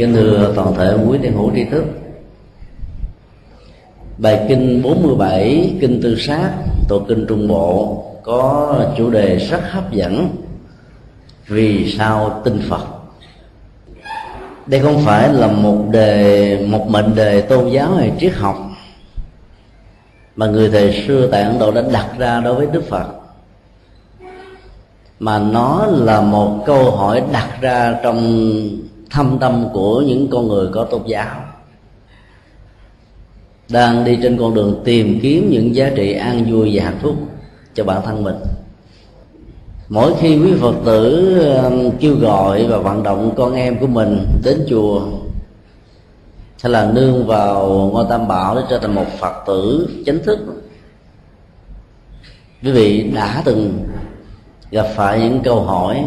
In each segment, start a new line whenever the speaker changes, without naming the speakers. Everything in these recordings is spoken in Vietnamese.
Kính thưa toàn thể quý thiên hữu tri thức. Bài kinh 47 Kinh Tư Sát Tổ kinh Trung Bộ, Có chủ đề rất hấp dẫn. Vì sao tin Phật? Đây không phải là một đề, Một mệnh đề tôn giáo hay triết học Mà người thầy xưa tại Ấn Độ đã đặt ra đối với Đức Phật, Mà nó là một câu hỏi đặt ra trong thâm tâm của những con người có tôn giáo, đang đi trên con đường tìm kiếm những giá trị an vui và hạnh phúc cho bản thân mình. Mỗi khi quý phật tử um, kêu gọi và vận động con em của mình đến chùa hay là nương vào ngôi tam bảo để trở thành một phật tử chính thức. Quý vị đã từng gặp phải những câu hỏi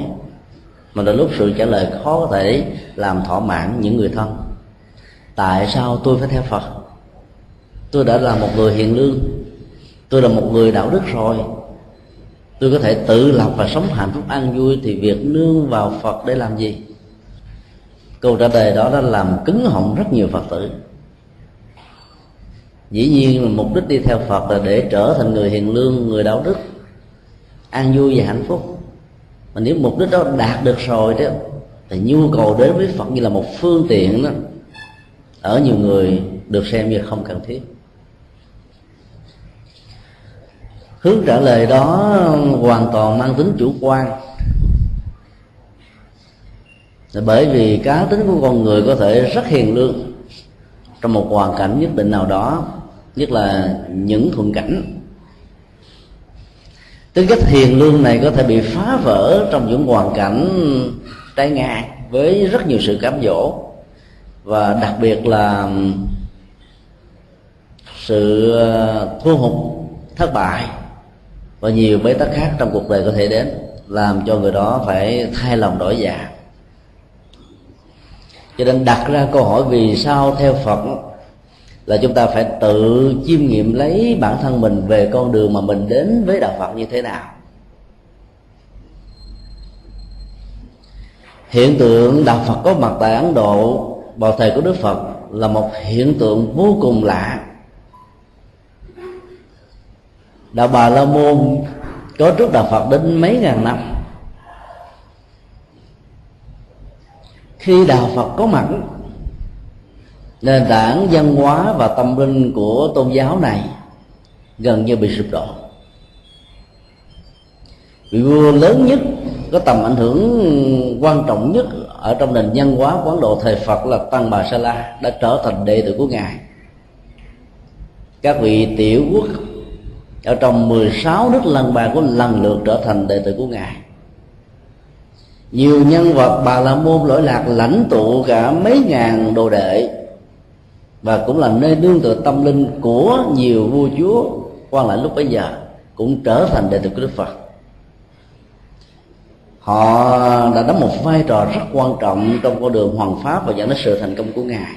mà đôi lúc sự trả lời khó có thể làm thỏa mãn những người thân. Tại sao tôi phải theo phật? Tôi đã là một người hiền lương. Tôi là một người đạo đức rồi. Tôi có thể tự lập và sống hạnh phúc an vui thì việc nương vào phật để làm gì? Câu trả lời đó đã làm cứng họng rất nhiều phật tử. Dĩ nhiên là mục đích đi theo phật là để trở thành người hiền lương, người đạo đức, an vui và hạnh phúc mà nếu mục đích đó đạt được rồi đó, thì nhu cầu đến với phật như là một phương tiện đó, ở nhiều người được xem như không cần thiết. Hướng trả lời đó hoàn toàn mang tính chủ quan. Là bởi vì cá tính của con người có thể rất hiền lương trong một hoàn cảnh nhất định nào đó, nhất là những thuận cảnh tính cách hiền lương này có thể bị phá vỡ trong những hoàn cảnh trái ngang với rất nhiều sự cám dỗ. Và đặc biệt là sự ờ, thua hụt thất bại và nhiều bế tắc khác trong cuộc đời có thể đến, làm cho người đó phải thay lòng đổi dạ. Cho nên đặt ra câu hỏi vì sao theo phật là chúng ta phải tự chiêm nghiệm lấy bản thân mình về con đường mà mình đến với đạo phật như thế nào. Hiện tượng đạo phật có mặt tại ấn độ vào thời của đức phật là một hiện tượng vô cùng lạ. Đạo bà la môn có trước đạo phật đến mấy ngàn năm. Khi đạo phật có mặt nền tảng văn hóa và tâm linh của tôn giáo này gần như bị sụp đổ. Vị vua lớn nhất có tầm ảnh hưởng quan trọng nhất ở trong nền văn hóa quán độ thời Phật là Tăng Bà Sa La đã trở thành đệ tử của ngài. Các vị tiểu quốc ở trong 16 nước lần bà có lần lượt trở thành đệ tử của ngài. Nhiều nhân vật bà la môn lỗi lạc lãnh tụ cả mấy ngàn đồ đệ và cũng là nơi nương tựa tâm linh của nhiều vua chúa. Quan lại lúc bấy giờ cũng trở thành đệ tử của đức phật. Họ đã đóng một vai trò rất quan trọng trong con đường hoàng pháp và dẫn đến sự thành công của ngài.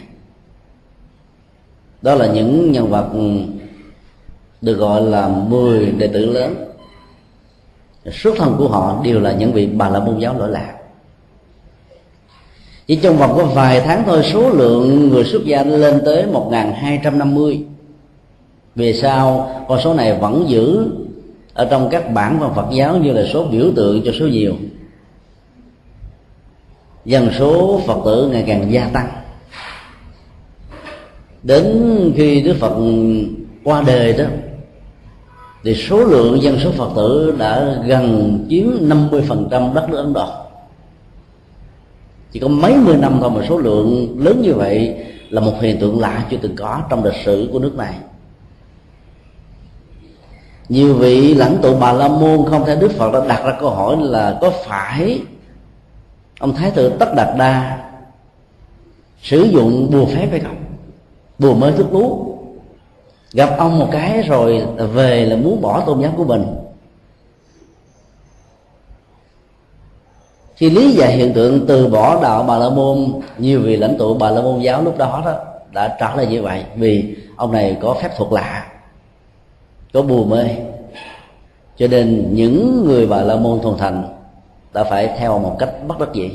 Đó là những nhân vật được gọi là 10 đệ tử lớn. Xuất thân của họ đều là những vị bà la môn giáo lỗi lạc chỉ trong vòng có vài tháng thôi, số lượng người xuất gia lên tới 1250 về sau con số này vẫn giữ ở trong các bản văn Phật giáo như là số biểu tượng cho số nhiều. Dân số Phật tử ngày càng gia tăng. Đến khi Đức Phật qua đời đó, thì số lượng dân số Phật tử đã gần chiếm 50% đất nước Ấn Độ chỉ có mấy mươi năm thôi mà số lượng lớn như vậy là một hiện tượng lạ chưa từng có trong lịch sử của nước này. Nhiều vị lãnh tụ bà la môn không theo đức phật đã đặt ra câu hỏi là có phải ông thái tử tất đạt đa sử dụng bùa phép hay không? Bùa mới thức lú. Gặp ông một cái rồi về là muốn bỏ tôn giáo của mình. Khi lý giải hiện tượng từ bỏ đạo bà la môn, nhiều vị lãnh tụ bà la môn giáo lúc đó đó đã trả lời như vậy, vì ông này có phép thuật lạ, có bùa mê. Cho nên những người bà la môn thuần thành đã phải theo một cách bất đắc dĩ.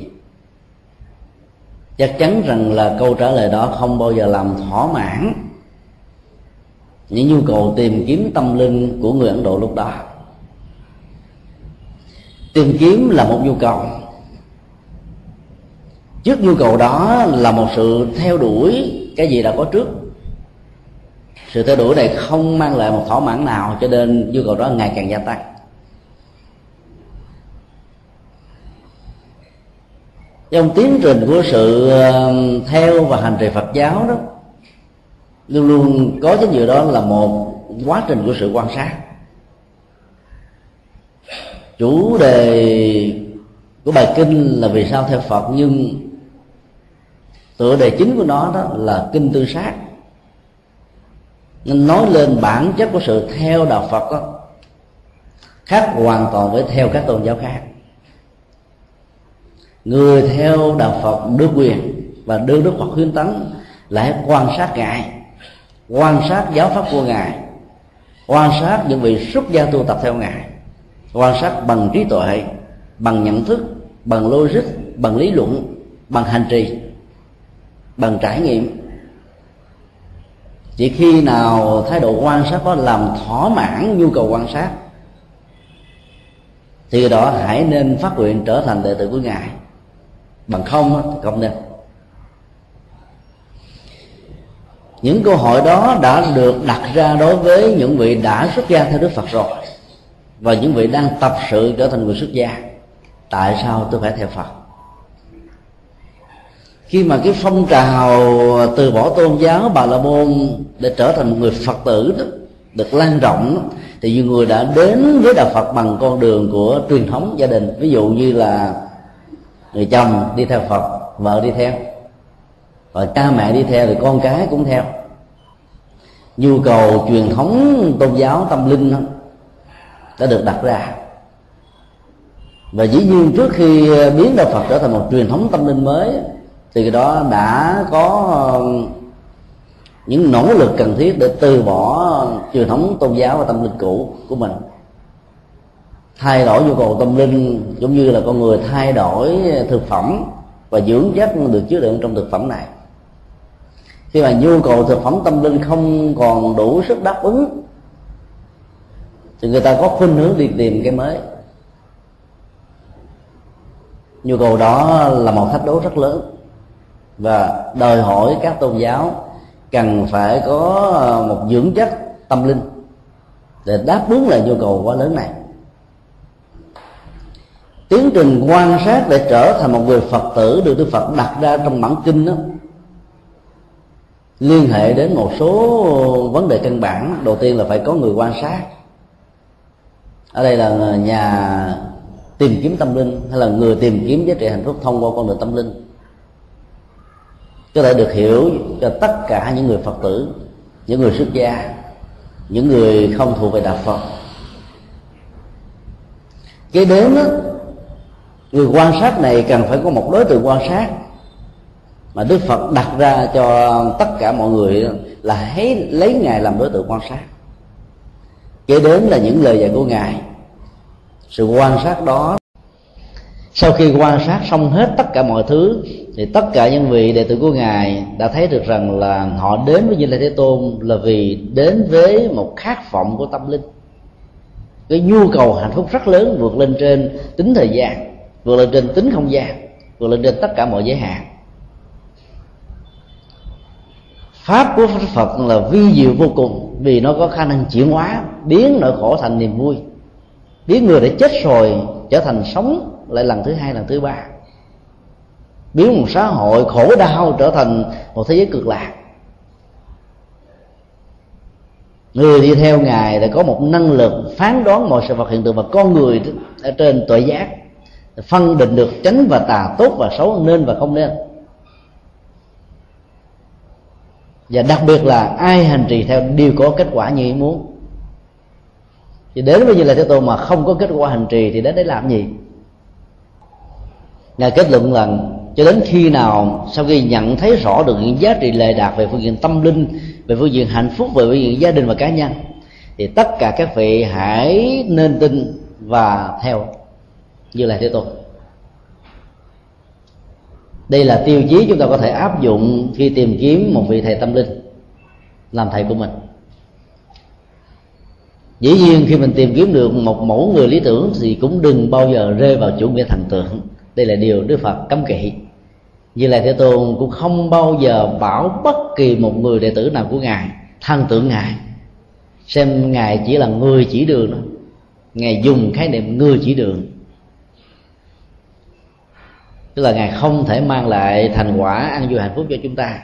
Chắc chắn rằng là câu trả lời đó không bao giờ làm thỏa mãn những nhu cầu tìm kiếm tâm linh của người ấn độ lúc đó. Tìm kiếm là một nhu cầu trước nhu cầu đó là một sự theo đuổi cái gì đã có trước. Sự theo đuổi này không mang lại một thỏa mãn nào cho nên nhu cầu đó ngày càng gia tăng. Trong tiến trình của sự ờ, theo và hành trì Phật giáo đó, luôn luôn có cái gì đó là một quá trình của sự quan sát. Chủ đề của bài kinh là vì sao theo Phật nhưng tựa đề chính của nó đó là kinh tư sát. Nên nói lên bản chất của sự theo đạo Phật đó, khác hoàn toàn với theo các tôn giáo khác. Người theo đạo phật được quyền và đưa đức phật khuyến tấn lại quan sát ngài quan sát giáo pháp của ngài quan sát những vị xuất gia tu tập theo ngài quan sát bằng trí tuệ bằng nhận thức bằng logic bằng lý luận bằng hành trì bằng trải nghiệm. Chỉ khi nào thái độ quan sát đó làm thỏa mãn nhu cầu quan sát, thì đó hãy nên phát nguyện trở thành đệ tử của ngài. Bằng không thì không nên. Những câu hỏi đó đã được đặt ra đối với những vị đã xuất gia theo đức phật rồi, và những vị đang tập sự trở thành người xuất gia. Tại sao tôi phải theo phật? Khi mà cái phong trào từ bỏ tôn giáo bà la môn để trở thành một người phật tử đó được lan rộng đó, thì nhiều người đã đến với đạo phật bằng con đường của truyền thống gia đình. Ví dụ như là người chồng đi theo phật vợ đi theo và cha mẹ đi theo thì con cái cũng theo. Nhu cầu truyền thống tôn giáo tâm linh đó, đã được đặt ra. Và dĩ nhiên trước khi biến đạo phật trở thành một truyền thống tâm linh mới thì cái đó đã có um, những nỗ lực cần thiết để từ bỏ truyền thống tôn giáo và tâm linh cũ của mình. Thay đổi nhu cầu tâm linh, giống như là con người thay đổi thực phẩm và dưỡng chất được chứa đựng trong thực phẩm này. Khi mà nhu cầu thực phẩm tâm linh không còn đủ sức đáp ứng, thì người ta có khuynh hướng đi tìm cái mới. Nhu cầu đó là một thách đố rất lớn và đòi hỏi các tôn giáo cần phải có ờ, một dưỡng chất tâm linh để đáp ứng lại nhu cầu quá lớn này. Tiến trình quan sát để trở thành một người phật tử được đức phật đặt ra trong bản kinh đó, liên hệ đến một số vấn đề căn bản. Đầu tiên là phải có người quan sát. Ở đây là nhà tìm kiếm tâm linh hay là người tìm kiếm giá trị hạnh phúc thông qua con đường tâm linh có thể được hiểu cho tất cả những người phật tử những người xuất gia những người không thuộc về đạo phật. Kế đến đó, người quan sát này cần phải có một đối tượng quan sát mà đức phật đặt ra cho tất cả mọi người là hãy lấy ngài làm đối tượng quan sát. Kế đến là những lời dạy của ngài. Sự quan sát đó sau khi quan sát xong hết tất cả mọi thứ, thì tất cả những vị đệ tử của ngài đã thấy được rằng là họ đến với như lai thế tôn là vì đến với một khát vọng của tâm linh. Cái nhu cầu hạnh phúc rất lớn vượt lên trên tính thời gian, vượt lên trên tính không gian, vượt lên trên tất cả mọi giới hạn. Pháp của phật là vi diệu vô cùng vì nó có khả năng chuyển hóa, biến nỗi khổ thành niềm vui, biến người đã chết rồi trở thành sống lại lần thứ hai, lần thứ ba. Biến một xã hội khổ đau trở thành một thế giới cực lạc. Người đi theo ngài đã có một năng lực phán đoán mọi sự vật hiện tượng và con người ở trên tội giác, phân định được tránh và tà tốt và xấu, nên và không nên. Và đặc biệt là ai hành trì theo đều có kết quả như ý muốn. Thì đến bây giờ là thế tôn mà không có kết quả hành trì thì đến đấy làm gì? Ngài kết luận rằng, cho đến khi nào sau khi nhận thấy rõ được những giá trị lệ đạt về phương diện tâm linh, về phương diện hạnh phúc, về phương diện gia đình và cá nhân, thì tất cả các vị hãy nên tin và theo. Như là thế tôn. Đây là tiêu chí chúng ta có thể áp dụng khi tìm kiếm một vị thầy tâm linh, làm thầy của mình. Dĩ nhiên khi mình tìm kiếm được một mẫu người lý tưởng thì cũng đừng bao giờ rơi vào chủ nghĩa thần tượng đây là điều đức phật cấm kỵ. Như là thế tôn cũng không bao giờ bảo bất kỳ một người đệ tử nào của ngài thân tượng ngài. Xem ngài chỉ là người chỉ đường đó. Ngài dùng khái niệm người chỉ đường. Tức là ngài không thể mang lại thành quả ăn vui hạnh phúc cho chúng ta.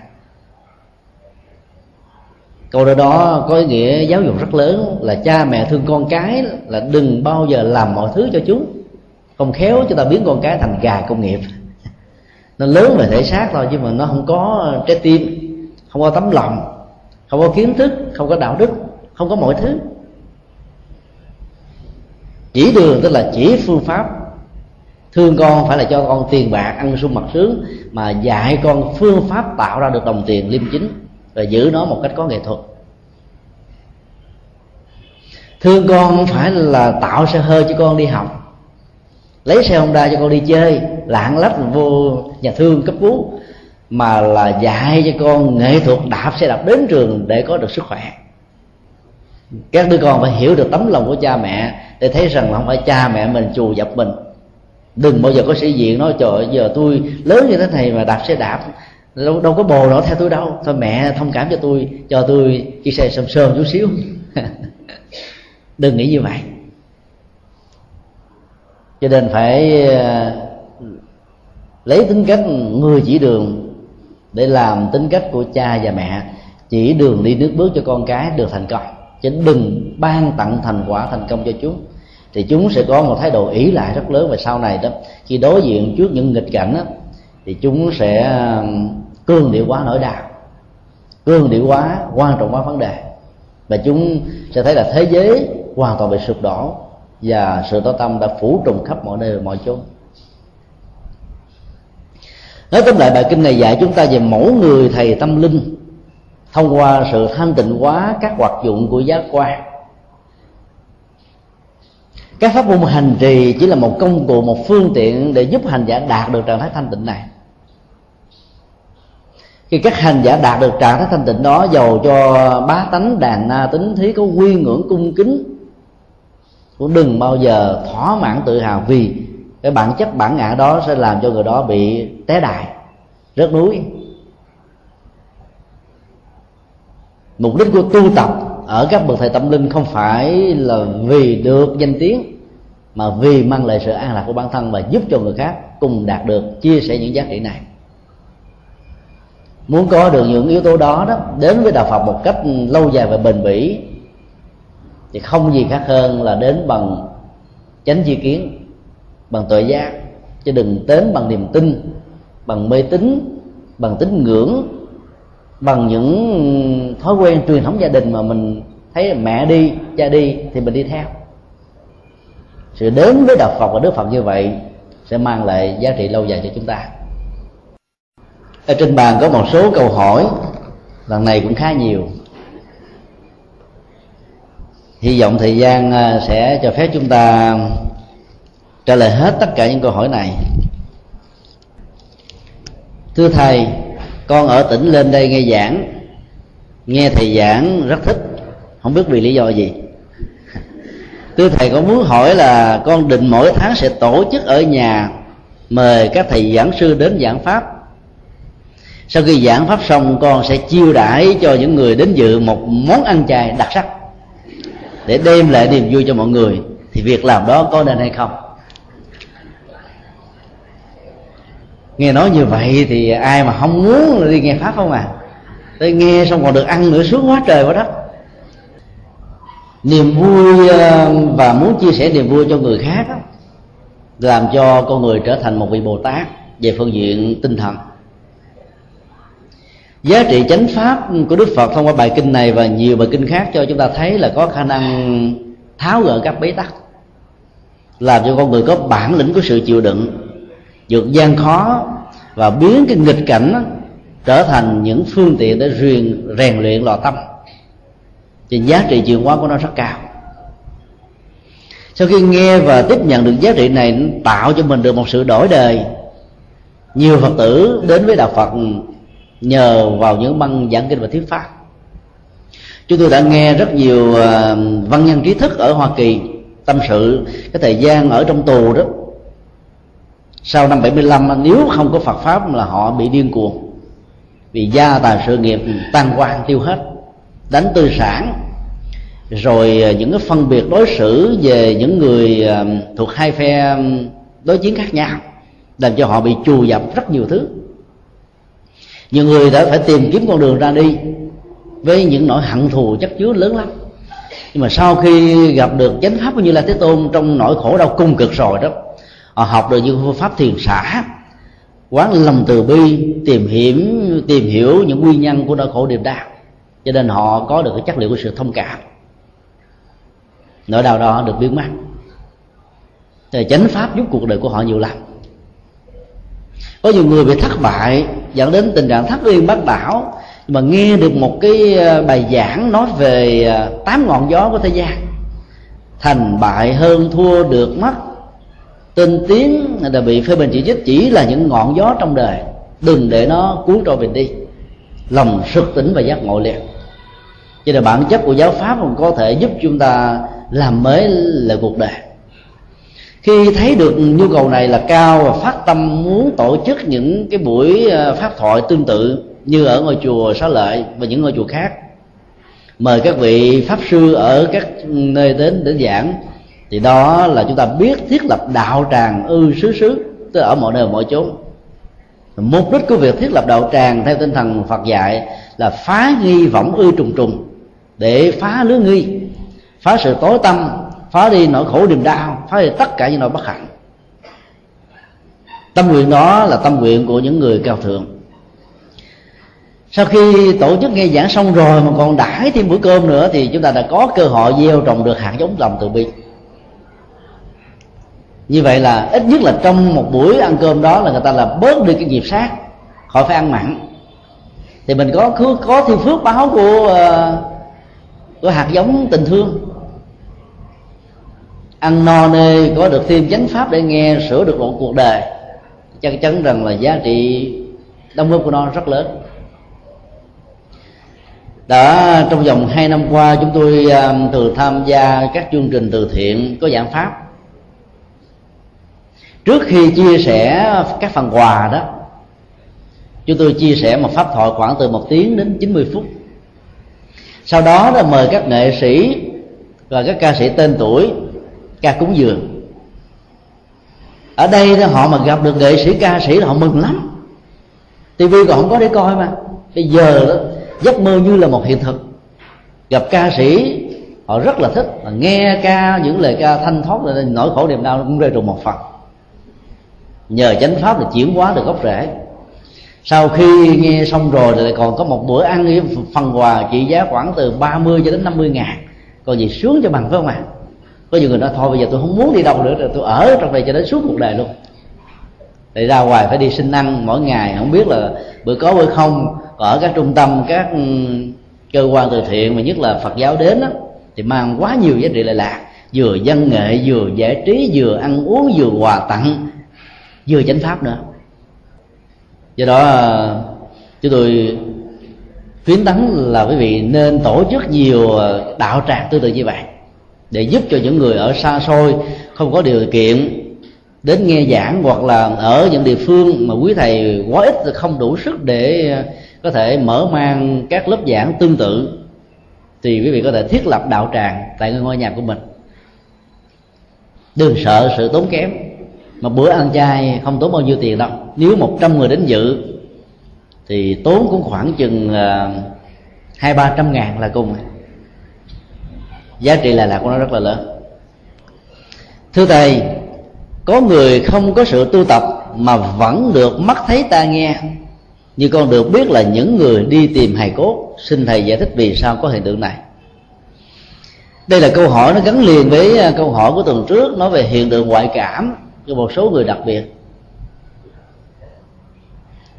Câu nói đó có ý nghĩa giáo dục rất lớn là cha mẹ thương con cái là đừng bao giờ làm mọi thứ cho chúng không khéo chúng ta biến con cái thành gà công nghiệp. Nó lớn về thể xác thôi, nhưng mà nó không có trái tim, không có tấm lòng, không có kiến thức, không có đạo đức, không có mọi thứ. Chỉ đường tức là chỉ phương pháp. Thương con phải là cho con tiền bạc, ăn sung mặc sướng, mà dạy con phương pháp tạo ra được đồng tiền liêm chính và giữ nó một cách có nghệ thuật. Thương con không phải là tạo xe hơi cho con đi học lấy xe honda cho con đi chơi lạng lách vô nhà thương cấp cứu mà là dạy cho con nghệ thuật đạp xe đạp đến trường để có được sức khỏe. Các đứa con phải hiểu được tấm lòng của cha mẹ để thấy rằng là không phải cha mẹ mình chù dập mình. Đừng bao giờ có sĩ diện nói trời giờ tôi lớn như thế này mà đạp xe đạp đâu, đâu có bồ nó theo tôi đâu. Thôi mẹ thông cảm cho tôi cho tôi chiếc xe sầm sơn chút xíu. Đừng nghĩ như vậy cho nên phải ờ, lấy tính cách người chỉ đường để làm tính cách của cha và mẹ. Chỉ đường đi nước bước cho con cái được thành công. Chứ đừng ban tặng thành quả thành công cho chúng thì chúng sẽ có một thái độ ý lại rất lớn. Về sau này đó khi đối diện trước những nghịch cảnh đó, thì chúng sẽ ờ, cương điệu quá nỗi đau. Cương điệu quá quan trọng quá vấn đề. Và chúng sẽ thấy là thế giới hoàn toàn bị sụp đổ và sự tối tâm đã phủ trùng khắp mọi nơi mọi chốn. Nói tóm lại bài kinh này dạy chúng ta về mẫu người thầy tâm linh thông qua sự thanh tịnh hóa các hoạt dụng của giác quan. Các pháp môn hành trì chỉ là một công cụ, một phương tiện để giúp hành giả đạt được trạng thái thanh tịnh này. Khi các hành giả đạt được trạng thái thanh tịnh đó giàu cho bá tánh, đàn na, tính, thí có quy ngưỡng cung kính cũng đừng bao giờ thỏa mãn tự hào vì cái bản chất bản ngã đó sẽ làm cho người đó bị té đài, rớt núi. Mục đích của tu tập ở các bậc thầy tâm linh không phải là vì được danh tiếng mà vì mang lại sự an lạc của bản thân và giúp cho người khác cùng đạt được chia sẻ những giá trị này. Muốn có được những yếu tố đó đó đến với đạo phật một cách lâu dài và bền bỉ thì không gì khác hơn là đến bằng chánh chi kiến, bằng tội giác. Chứ đừng đến bằng niềm tin, bằng mê tín, bằng tín ngưỡng, bằng những thói quen truyền thống gia đình mà mình thấy mẹ đi, cha đi thì mình đi theo. Sự đến với đạo phật và đức phật như vậy sẽ mang lại giá trị lâu dài cho chúng ta. Ở trên bàn có một số câu hỏi, lần này cũng khá nhiều hy vọng thời gian à, sẽ cho phép chúng ta trả lời hết tất cả những câu hỏi này. Thưa thầy, con ở tỉnh lên đây nghe giảng. Nghe thầy giảng rất thích. Không biết vì lý do gì. Thưa thầy có muốn hỏi là con định mỗi tháng sẽ tổ chức ở nhà mời các thầy giảng sư đến giảng pháp. Sau khi giảng pháp xong, con sẽ chiêu đãi cho những người đến dự một món ăn chay đặc sắc để đem lại niềm vui cho mọi người, thì việc làm đó có nên hay không? Nghe nói như vậy thì ai mà không muốn đi nghe pháp không à? Tới nghe xong còn được ăn nữa, sướng quá trời quá đất. Niềm vui ờ, và muốn chia sẻ niềm vui cho người khác làm cho con người trở thành một vị bồ tát về phương diện tinh thần giá trị chánh pháp của đức phật thông qua bài kinh này và nhiều bài kinh khác cho chúng ta thấy là có khả năng tháo gỡ các bế tắc, làm cho con người có bản lĩnh của sự chịu đựng, vượt gian khó và biến cái nghịch cảnh trở thành những phương tiện để rèn rèn luyện lò tâm. Thì giá trị chuyển hóa của nó rất cao. Sau khi nghe và tiếp nhận được giá trị này tạo cho mình được một sự đổi đời. Nhiều phật tử đến với đạo phật nhờ vào những băng giảng kinh và thuyết pháp. Chúng tôi đã nghe rất nhiều ờ, văn nhân trí thức ở hoa kỳ tâm sự cái thời gian ở trong tù đó. Sau năm 75 nếu không có Phật pháp là họ bị điên cuồng, vì gia tài sự nghiệp tan quan tiêu hết. Đánh tư sản, rồi ờ, những cái phân biệt đối xử về những người ờ, thuộc hai phe đối chiến khác nhau, làm cho họ bị chù dập rất nhiều thứ nhiều người đã phải tìm kiếm con đường ra đi với những nỗi hận thù chất chứa lớn lắm. Nhưng mà sau khi gặp được chánh pháp như là thế tôn trong nỗi khổ đau cung cực rồi đó, họ học được những phương pháp thiền xả, quán lòng từ bi, tìm hiểu tìm hiểu những nguyên nhân của nỗi khổ niềm đau cho nên họ có được cái chất liệu của sự thông cảm. Nỗi đau đó được biến mất. Thì chánh pháp giúp cuộc đời của họ nhiều lắm có nhiều người bị thất bại, dẫn đến tình trạng thất liên bát đảo mà nghe được một cái ờ, bài giảng nói về ờ, tám ngọn gió của thế gian. Thành bại hơn thua được mất. Tên tiếng đã bị phê bình chỉ trích chỉ là những ngọn gió trong đời. Đừng để nó cuốn trôi mình đi. Lòng sực tỉnh và giác ngộ liền. Cho nên bản chất của giáo pháp còn có thể giúp chúng ta làm mới lại cuộc đời khi thấy được nhu cầu này là cao và phát tâm muốn tổ chức những cái buổi ờ, pháp thoại tương tự như ở ngôi chùa xá lợi và những ngôi chùa khác, mời các vị pháp sư ở các nơi đến để giảng, thì đó là chúng ta biết thiết lập đạo tràng ư xứ xứ, tức ở mọi nơi mọi chốn. Mục đích của việc thiết lập đạo tràng theo tinh thần Phật dạy là phá nghi võng ư trùng trùng để phá lứa nghi, phá sự tối tâm, phá đi nỗi khổ niềm đau phá hủy tất cả những nỗi bất hạnh. Tâm nguyện đó là tâm nguyện của những người cao thượng. Sau khi tổ chức nghe giảng xong rồi mà còn đãi thêm bữa cơm nữa thì chúng ta đã có cơ hội gieo trồng được hạt giống lòng từ bi. Như vậy là ít nhất là trong một buổi ăn cơm đó là người ta là bớt đi cái nghiệp sát, khỏi phải ăn mặn. Thì mình có cứ có thêm phước báo của ờ, của hạt giống tình thương ăn no nê có được thêm chánh pháp để nghe sửa được một cuộc đời. Chắc chắn rằng là giá trị đóng góp của nó rất lớn. Đã trong vòng hai năm qua chúng tôi à, um, thường tham gia các chương trình từ thiện có giảng pháp. Trước khi chia sẻ các phần quà đó chúng tôi chia sẻ một pháp thoại khoảng từ một tiếng đến 90 phút. Sau đó là mời các nghệ sĩ và các ca sĩ tên tuổi ca cúng dường. Ở đây họ mà gặp được nghệ sĩ ca sĩ là họ mừng lắm. Tivi còn không có để coi mà. Bây giờ đó, giấc mơ như là một hiện thực. Gặp ca sĩ họ rất là thích. Mà nghe ca những lời ca thanh thoát là nỗi khổ niềm đau cũng rơi trùng một phần. Nhờ chánh pháp là chuyển hóa được gốc rễ. Sau khi nghe xong rồi thì còn có một bữa ăn với phần quà trị giá khoảng từ 30 cho đến 50 ngàn. Còn gì sướng cho bằng phải không ạ? Có nhiều người nói thôi bây giờ tôi không muốn đi đâu nữa rồi tôi ở trong đây cho đến suốt cuộc đời luôn. Để ra ngoài phải đi xin ăn mỗi ngày không biết là bữa có bữa không. Ở các trung tâm các ừ, cơ quan từ thiện mà nhất là phật giáo đến đó, thì mang quá nhiều giá trị lệ lạc vừa văn nghệ vừa giải trí vừa ăn uống vừa quà tặng vừa chánh pháp nữa. Do đó à, chúng tôi khuyến tấn là quý vị nên tổ chức nhiều à, đạo tràng tương tự như vậy để giúp cho những người ở xa xôi không có điều kiện đến nghe giảng hoặc là ở những địa phương mà quý thầy quá ít không đủ sức để à, có thể mở mang các lớp giảng tương tự, thì quý vị có thể thiết lập đạo tràng tại ngôi nhà của mình. Đừng sợ sự tốn kém, mà bữa ăn chay không tốn bao nhiêu tiền đâu. Nếu một trăm người đến dự, thì tốn cũng khoảng chừng à, hai ba trăm ngàn là cùng giá trị là lạc của nó rất là lớn. Thưa thầy, có người không có sự tu tập mà vẫn được mắt thấy ta nghe như con được biết là những người đi tìm hài cốt, xin thầy giải thích vì sao có hiện tượng này. Đây là câu hỏi nó gắn liền với à, câu hỏi của tuần trước, nói về hiện tượng ngoại cảm cho một số người đặc biệt.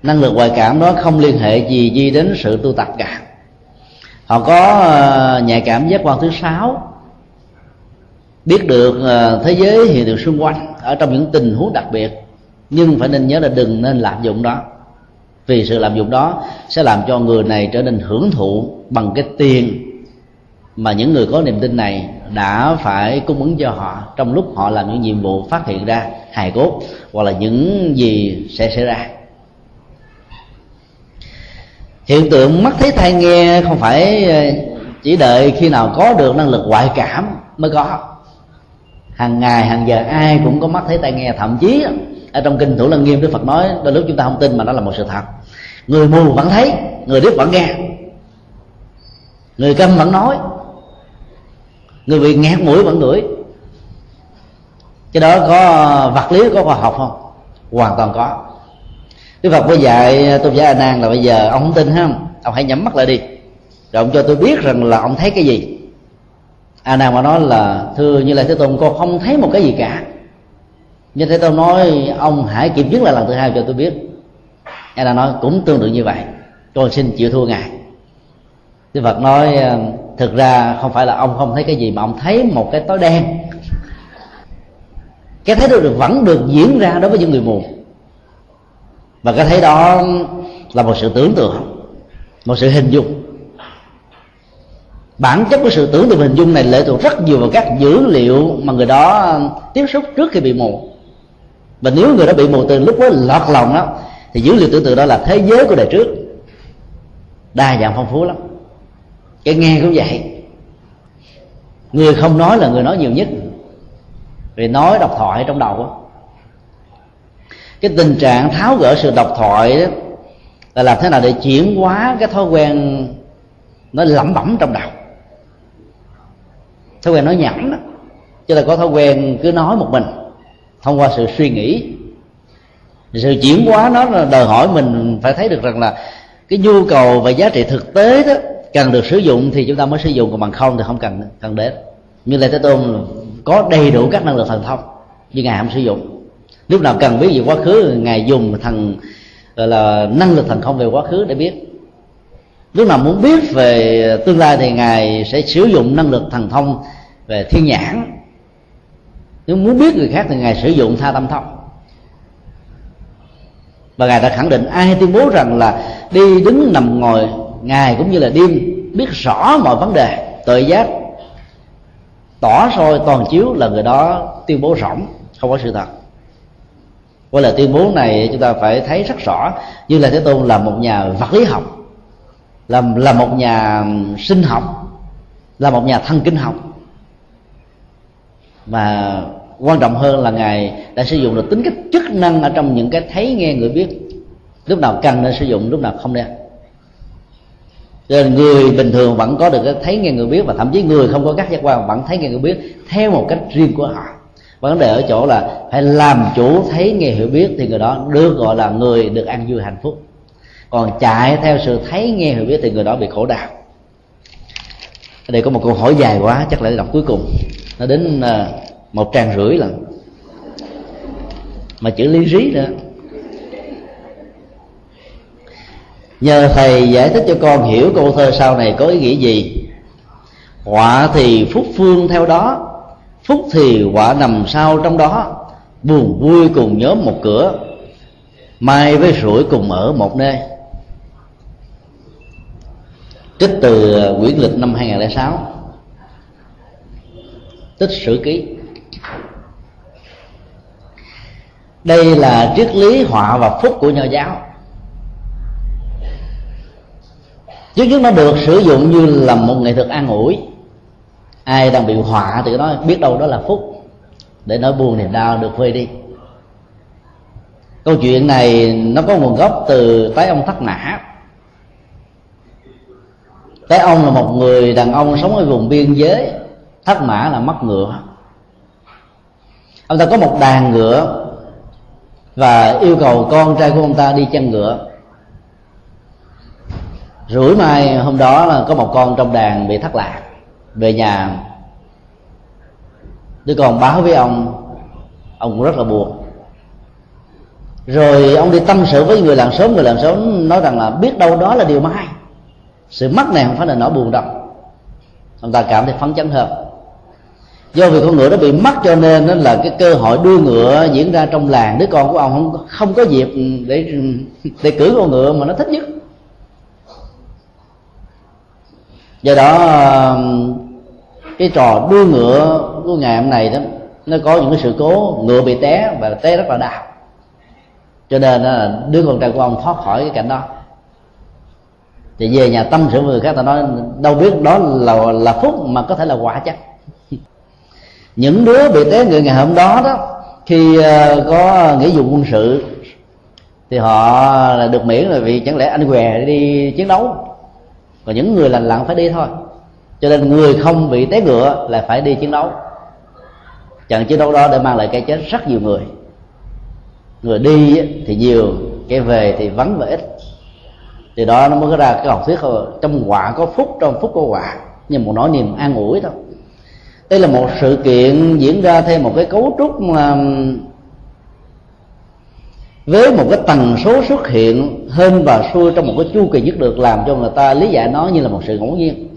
Năng lực ngoại cảm đó không liên hệ gì gì đến sự tu tập cả họ có ờ, nhạy cảm giác quan thứ sáu. Biết được ờ, thế giới hiện tượng xung quanh ở trong những tình huống đặc biệt, nhưng phải nên nhớ là đừng nên lạm dụng đó. Vì sự lạm dụng đó sẽ làm cho người này trở nên hưởng thụ bằng cái tiền mà những người có niềm tin này đã phải cung ứng cho họ trong lúc họ làm những nhiệm vụ phát hiện ra hài cốt hoặc là những gì sẽ xảy ra hiện tượng mắt thấy tai nghe không phải ờ, chỉ đợi khi nào có được năng lực ngoại cảm mới có. Hàng ngày, hàng giờ ai cũng có mắt thấy tai nghe. Thậm chí, ở trong kinh thủ lăng nghiêm đức phật nói, đôi lúc chúng ta không tin mà nó là một sự thật. Người mù vẫn thấy, người điếc vẫn nghe. Người câm vẫn nói. Người bị nghẹt mũi vẫn ngửi. Cái đó có vật lý, có khoa học không? Hoàn toàn có đức phật mới dạy, tôn giả a nan là bây giờ ông không tin không ông hãy nhắm mắt lại đi. Rồi ông cho tôi biết rằng là ông thấy cái gì. A nan mà nói là, thưa như là thế tôn, con không thấy một cái gì cả. Như thế tôn nói, ông hãy kiểm chứng lại lần thứ hai cho tôi biết. A nan nói, cũng tương tự như vậy. Tôi xin chịu thua ngài. Đức phật nói, thực ra không phải là ông không thấy cái gì mà ông thấy một cái tối đen. Cái thấy được vẫn được diễn ra đối với những người mù và cái thấy đó là một sự tưởng tượng, một sự hình dung. Bản chất của sự tưởng tượng hình dung này lệ thuộc rất nhiều vào các dữ liệu mà người đó tiếp xúc trước khi bị mù. Và nếu người đó bị mù từ lúc đó lọt lòng đó, thì dữ liệu tưởng tượng đó là thế giới của đời trước. Đa dạng phong phú lắm. Cái nghe cũng vậy. Người không nói là người nói nhiều nhất. Vì nói độc thoại trong đầu đó cái tình trạng tháo gỡ sự độc thoại đó, là làm thế nào để chuyển hóa cái thói quen nó lẩm bẩm trong đầu? Thói quen nói nhảm đó, chứ là có thói quen cứ nói một mình, thông qua sự suy nghĩ. Sự chuyển hóa nó là đòi hỏi mình phải thấy được rằng là cái nhu cầu và giá trị thực tế đó cần được sử dụng thì chúng ta mới sử dụng, còn bằng không thì không cần cần đến. Như lê thế tôn có đầy đủ các năng lực thần thông, nhưng ngài không sử dụng lúc nào cần biết về quá khứ, ngài dùng thần, gọi là năng lực thần không về quá khứ để biết. Lúc nào muốn biết về tương lai thì ngài sẽ sử dụng năng lực thần thông về thiên nhãn. Nếu muốn biết người khác thì ngài sử dụng tha tâm thông. Và ngài đã khẳng định, ai tuyên bố rằng là đi đứng nằm ngồi, ngài cũng như là đêm biết rõ mọi vấn đề, tự giác, tỏ soi toàn chiếu là người đó tuyên bố rỗng, không có sự thật qua lời tuyên bố này, chúng ta phải thấy rất rõ như là thế tôn là một nhà vật lý học, là là một nhà sinh học, là một nhà thần kinh học. Mà quan trọng hơn là ngài đã sử dụng được tính cách chức năng ở trong những cái thấy, nghe, người biết. Lúc nào cần nên sử dụng, lúc nào không nên. Nên người bình thường vẫn có được cái thấy, nghe, người biết, và thậm chí người không có các giác quan vẫn thấy, nghe, người biết theo một cách riêng của họ vấn đề ở chỗ là phải làm chủ, thấy nghe hiểu biết thì người đó được gọi là người được ăn vui hạnh phúc. Còn chạy theo sự thấy nghe hiểu biết thì người đó bị khổ đau. Ở đây có một câu hỏi dài quá, chắc là đọc cuối cùng. Nó đến à, một trang rưỡi lần. Mà chữ lý rí nữa. Nhờ thầy giải thích cho con hiểu câu thơ sau này có ý nghĩa gì. Họa thì phúc phương theo đó phúc thì họa nằm sau trong đó. Buồn vui cùng nhóm một cửa. Mai với rủi cùng ở một nơi. Trích từ à, quyển lịch năm 2006 tích sử ký. Đây là triết lý họa và phúc của nho giáo. Chứ nhất nó được sử dụng như là một nghệ thuật an ủi ai đang bị họa thì nói biết đâu đó là phúc. Để nỗi buồn niềm đau được vơi đi. Câu chuyện này nó có nguồn gốc từ tái ông thất mã. Tái ông là một người đàn ông sống ở vùng biên giới. Thất mã là mắc ngựa. Ông ta có một đàn ngựa và yêu cầu con trai của ông ta đi chăn ngựa. Rủi mai hôm đó là có một con trong đàn bị thất lạc về nhà. Đứa con báo với ông ông cũng rất là buồn. Rồi ông đi tâm sự với người làng xóm, người làng xóm nói rằng là biết đâu đó là điều may sự mất này không phải là nỗi buồn đâu. Ông ta cảm thấy phấn chấn hơn. Do vì con ngựa đó bị mất cho nên nó là cái cơ hội đua ngựa diễn ra trong làng. Đứa con của ông không không có dịp để để cử con ngựa mà nó thích nhất. Do đó cái trò đua ngựa của ngày hôm này đó, nó có những cái sự cố, ngựa bị té và té rất là đau. Cho nên là đứa con trai của ông thoát khỏi cái cảnh đó. Thì về nhà tâm sự người khác, ta nói, đâu biết đó là là phúc mà có thể là quả chắc những đứa bị té ngựa ngày hôm đó đó, khi ờ, có nghĩa vụ quân sự, thì họ là được miễn là vì chẳng lẽ anh què đi chiến đấu. Còn những người lành lặn phải đi thôi cho nên người không bị té ngựa là phải đi chiến đấu. Trận chiến đấu đó để mang lại cái chết rất nhiều người. Người đi thì nhiều cái về thì vắng và ít. Thì đó nó mới có ra cái học thuyết trong quả có phúc, trong phúc có quả nhưng một nỗi niềm an ủi thôi. Đây là một sự kiện diễn ra theo một cái cấu trúc mà với một cái tần số xuất hiện hơn và xuôi trong một cái chu kỳ nhất được, làm cho người ta lý giải nó như là một sự ngẫu nhiên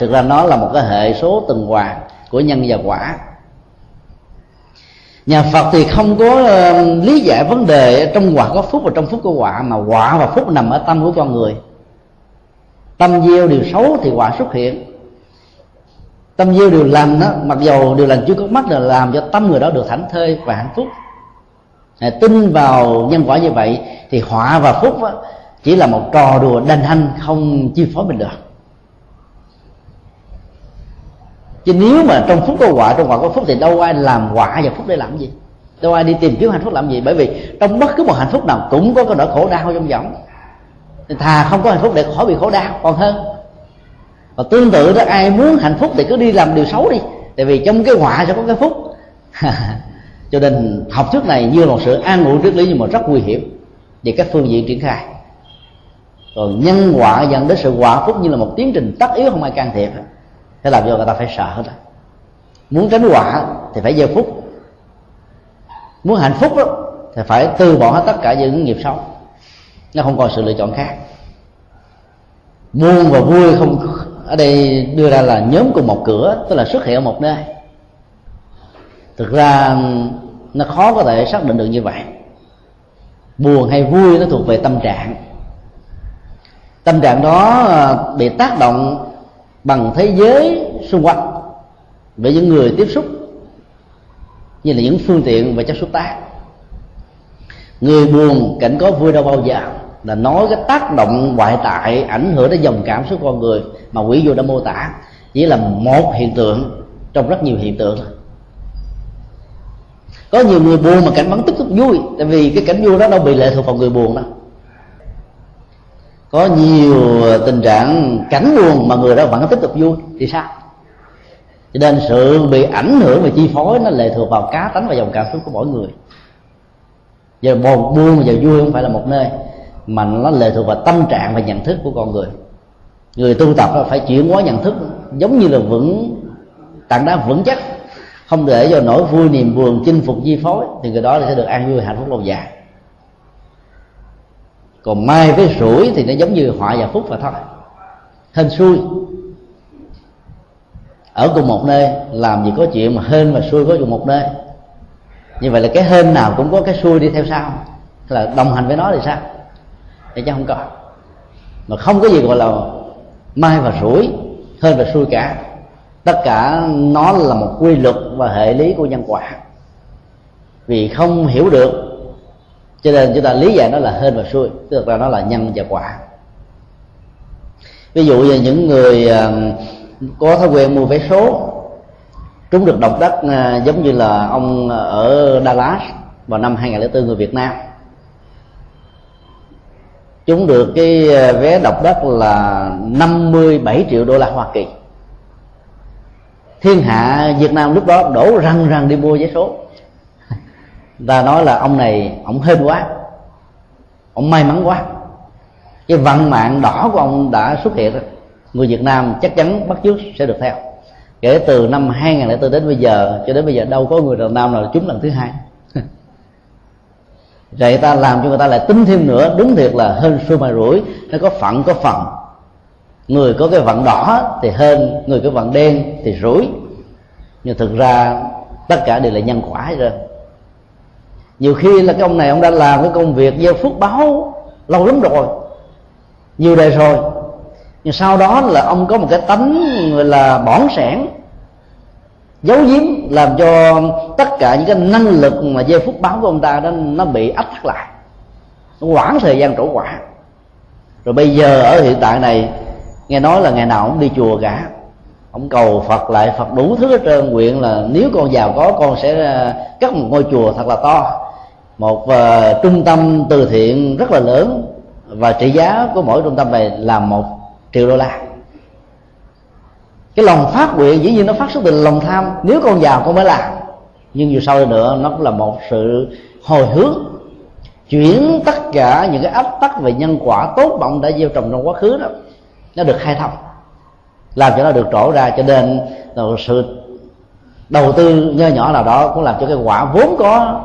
thực ra nó là một cái hệ số tuần hoàn của nhân và quả. Nhà phật thì không có ờ, lý giải vấn đề trong quả có phúc và trong phúc có quả mà quả và phúc nằm ở tâm của con người. Tâm gieo điều xấu thì quả xuất hiện. Tâm gieo điều lành đó mặc dầu điều lành chưa có mắt là làm cho tâm người đó được thảnh thơi và hạnh phúc. À, tin vào nhân quả như vậy thì họa và phúc đó, chỉ là một trò đùa đành hanh không chi phối mình được. Chứ nếu mà trong phúc có quả, trong quả có phúc thì đâu ai làm quả và phúc để làm gì? Đâu ai đi tìm kiếm hạnh phúc làm gì? Bởi vì trong bất cứ một hạnh phúc nào cũng có cái nỗi khổ đau trong võng thà không có hạnh phúc để khỏi bị khổ đau, còn hơn. Và tương tự đó, ai muốn hạnh phúc thì cứ đi làm điều xấu đi. Tại vì trong cái họa sẽ có cái phúc. Cho nên học thuyết này như là một sự an ủi triết lý nhưng mà rất nguy hiểm về các phương diện triển khai. Còn nhân quả dẫn đến sự quả phúc như là một tiến trình tất yếu không ai can thiệp thế làm cho người ta phải sợ hết muốn tránh quả thì phải gieo phúc. Muốn hạnh phúc đó, thì phải từ bỏ hết tất cả những nghiệp xấu. Nó không còn sự lựa chọn khác. Buồn và vui không ở đây đưa ra là nhóm cùng một cửa tức là xuất hiện ở một nơi. Thực ra nó khó có thể xác định được như vậy. Buồn hay vui nó thuộc về tâm trạng. Tâm trạng đó à, bị tác động bằng thế giới xung quanh với những người tiếp xúc như là những phương tiện và chất xúc tác. Người buồn cảnh có vui đâu bao giờ, là nói cái tác động ngoại tại ảnh hưởng đến dòng cảm xúc con người mà quỷ vô đã mô tả, chỉ là một hiện tượng trong rất nhiều hiện tượng có nhiều người buồn mà cảnh bắn tức tức vui, tại vì cái cảnh vui đó đâu bị lệ thuộc vào người buồn đâu có nhiều ờ, tình trạng cảnh buồn mà người đó vẫn tiếp tục vui, thì sao? Cho nên sự bị ảnh hưởng và chi phối nó lệ thuộc vào cá tánh và dòng cảm xúc của mỗi người. Giờ buồn buồn và vui không phải là một nơi, mà nó lệ thuộc vào tâm trạng và nhận thức của con người. Người tu tập phải chuyển hóa nhận thức giống như là vững, tảng đá vững chắc. Không để cho nỗi vui, niềm buồn, chinh phục, chi phối, thì người đó sẽ được an vui hạnh phúc lâu dài còn mai với rủi thì nó giống như họa và phúc và thôi. Hên xui. Ở cùng một nơi, làm gì có chuyện mà hên và xui có cùng một nơi. Như vậy là cái hên nào cũng có cái xui đi theo sau. Là đồng hành với nó thì sao? Thì chứ không có. Mà không có gì gọi là mai và rủi, hên và xui cả. Tất cả nó là một quy luật và hệ lý của nhân quả. Vì không hiểu được cho nên chúng ta lý giải nó là hên và xui, tức là nó là nhân và quả. Ví dụ như những người um, có thói quen mua vé số, trúng được động đất à, giống như là ông à, ở Dallas vào năm 2004 người Việt Nam. Chúng được cái à, vé độc đất là 57 triệu đô la Hoa Kỳ. Thiên hạ Việt Nam lúc đó đổ răng răng đi mua vé số ta nói là ông này, ông hên quá. Ông may mắn quá. Cái vận mạng đỏ của ông đã xuất hiện rồi. Người Việt Nam chắc chắn bắt chước sẽ được theo. Kể từ năm 2004 đến bây giờ, cho đến bây giờ đâu có người Việt Nam nào trúng lần thứ hai. Vậy ta làm cho người ta lại tính thêm nữa. Đúng thiệt là hên xui mà rủi. Nó có phận, có phần. Người có cái vận đỏ thì hên, người có vận đen thì rủi. Nhưng thực ra tất cả đều là nhân quả rồi nhiều khi là cái ông này ông đã làm cái công việc gieo phước báo lâu lắm rồi, nhiều đời rồi. Nhưng sau đó là ông có một cái tánh gọi là bỏng sẻn, giấu giếm, làm cho tất cả những cái năng lực mà gieo phút báo của ông ta đó nó bị ách thắt lại. Nó quãng thời gian trổ quả. Rồi bây giờ ở hiện tại này, nghe nói là ngày nào cũng đi chùa cả. Ông cầu phật lại phật đủ thứ hết trơn, nguyện là nếu con giàu có, con sẽ à, cắt cất một ngôi chùa thật là to một uh, trung tâm từ thiện rất là lớn và trị giá của mỗi trung tâm này là một triệu đô la. Cái lòng phát nguyện dĩ nhiên nó phát xuất từ lòng tham. Nếu con giàu con mới làm nhưng dù sau nữa nó cũng là một sự hồi hướng chuyển tất cả những cái áp tắc về nhân quả tốt vọng đã gieo trồng trong quá khứ đó nó được khai thông làm cho nó được trổ ra cho nên là sự đầu tư nho nhỏ nào đó cũng làm cho cái quả vốn có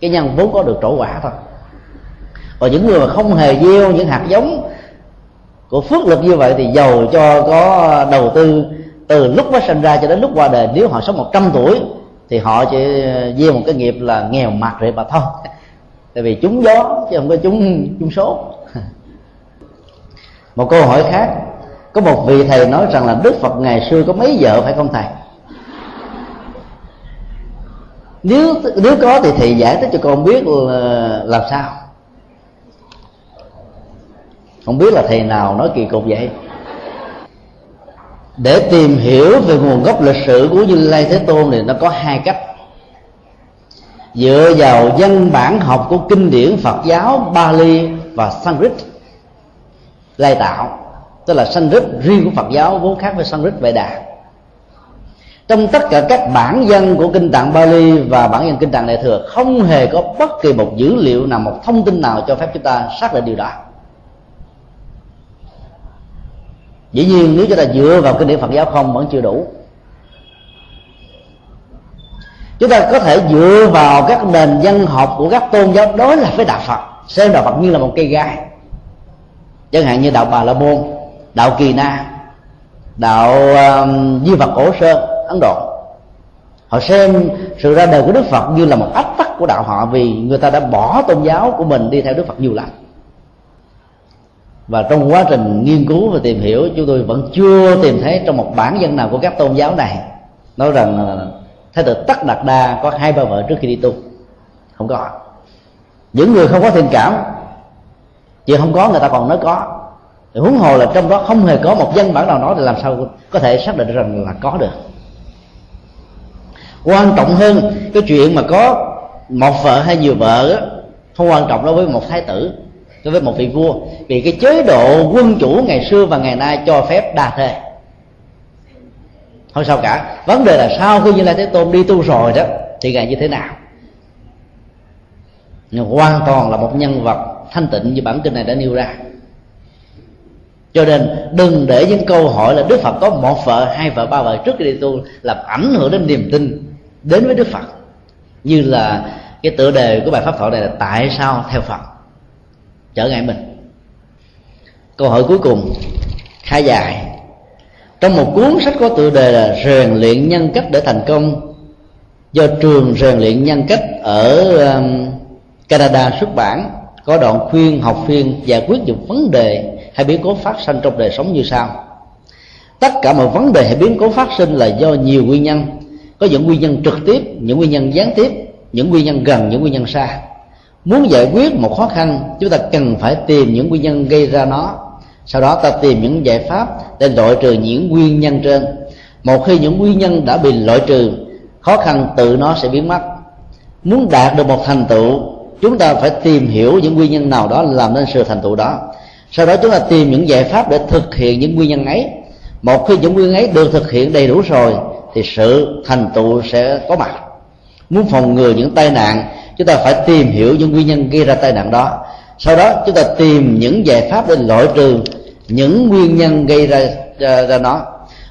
cái nhân vốn có được trổ quả thôi. Còn những người mà không hề gieo những hạt giống của phước lực như vậy thì giàu cho có đầu tư từ lúc mới sinh ra cho đến lúc qua đời. Nếu họ sống 100 tuổi thì họ chỉ gieo một cái nghiệp là nghèo mặt rồi mà thôi. Tại vì chúng gió chứ không có chúng chúng số. Một câu hỏi khác. Có một vị thầy nói rằng là đức phật ngày xưa có mấy vợ phải không thầy? Nếu nếu có thì thầy giải thích cho con biết là, làm sao. Không biết là thầy nào nói kỳ cục vậy. Để tìm hiểu về nguồn gốc lịch sử của như lai thế tôn thì nó có hai cách. Dựa vào văn bản học của kinh điển phật giáo bali và sanskrit lai tạo, tức là sanskrit riêng của phật giáo vốn khác với sanskrit vệ đà trong tất cả các bản văn của kinh tạng Bali và bản văn kinh tạng đại thừa không hề có bất kỳ một dữ liệu nào một thông tin nào cho phép chúng ta xác định điều đó. Dĩ nhiên nếu chúng ta dựa vào kinh điển phật giáo không vẫn chưa đủ. Chúng ta có thể dựa vào các nền văn học của các tôn giáo đối lập với đạo phật. Xem đạo phật như là một cây gai. Chẳng hạn như đạo bà la môn đạo kỳ na đạo uh, di vật cổ sơn ấn độ. Họ xem sự ra đời của đức phật như là một ách tắc của đạo họ vì người ta đã bỏ tôn giáo của mình đi theo đức phật nhiều lắm và trong quá trình nghiên cứu và tìm hiểu, chúng tôi vẫn chưa tìm thấy trong một bản dân nào của các tôn giáo này nói rằng thái tử tất đạt đa có hai ba vợ trước khi đi tu. Không có. Những người không có thiện cảm, chỉ không có, người ta còn nói có. Huống hồ là trong đó không hề có một dân bản nào nói thì làm sao có thể xác định rằng là có được quan trọng hơn cái chuyện mà có một vợ hay nhiều vợ đó, không quan trọng đối với một thái tử đối với một vị vua. Vì cái chế độ quân chủ ngày xưa và ngày nay cho phép đa thê không sao cả. Vấn đề là sau khi như lai thế tôn đi tu rồi đó thì ngài như thế nào? Nhưng hoàn toàn là một nhân vật thanh tịnh như bản kinh này đã nêu ra. Cho nên đừng để những câu hỏi là đức phật có một vợ hai vợ ba vợ trước khi đi tu làm ảnh hưởng đến niềm tin đến với đức phật. Như là cái tựa đề của bài pháp thoại này là tại sao theo phật trở ngại mình? Câu hỏi cuối cùng, khá dài. Trong một cuốn sách có tựa đề là rèn luyện nhân cách để thành công do trường rèn luyện nhân cách ở um, Canada xuất bản, có đoạn khuyên học viên giải quyết những vấn đề hay biến cố phát sinh trong đời sống như sau. Tất cả mọi vấn đề hay biến cố phát sinh là do nhiều nguyên nhân có những nguyên nhân trực tiếp những nguyên nhân gián tiếp những nguyên nhân gần những nguyên nhân xa muốn giải quyết một khó khăn chúng ta cần phải tìm những nguyên nhân gây ra nó sau đó ta tìm những giải pháp để loại trừ những nguyên nhân trên một khi những nguyên nhân đã bị loại trừ khó khăn tự nó sẽ biến mất muốn đạt được một thành tựu chúng ta phải tìm hiểu những nguyên nhân nào đó làm nên sự thành tựu đó sau đó chúng ta tìm những giải pháp để thực hiện những nguyên nhân ấy một khi những nguyên nhân ấy được thực hiện đầy đủ rồi thì sự thành tựu sẽ có mặt. Muốn phòng ngừa những tai nạn chúng ta phải tìm hiểu những nguyên nhân gây ra tai nạn đó. Sau đó chúng ta tìm những giải pháp để loại trừ những nguyên nhân gây ra ra, ra nó.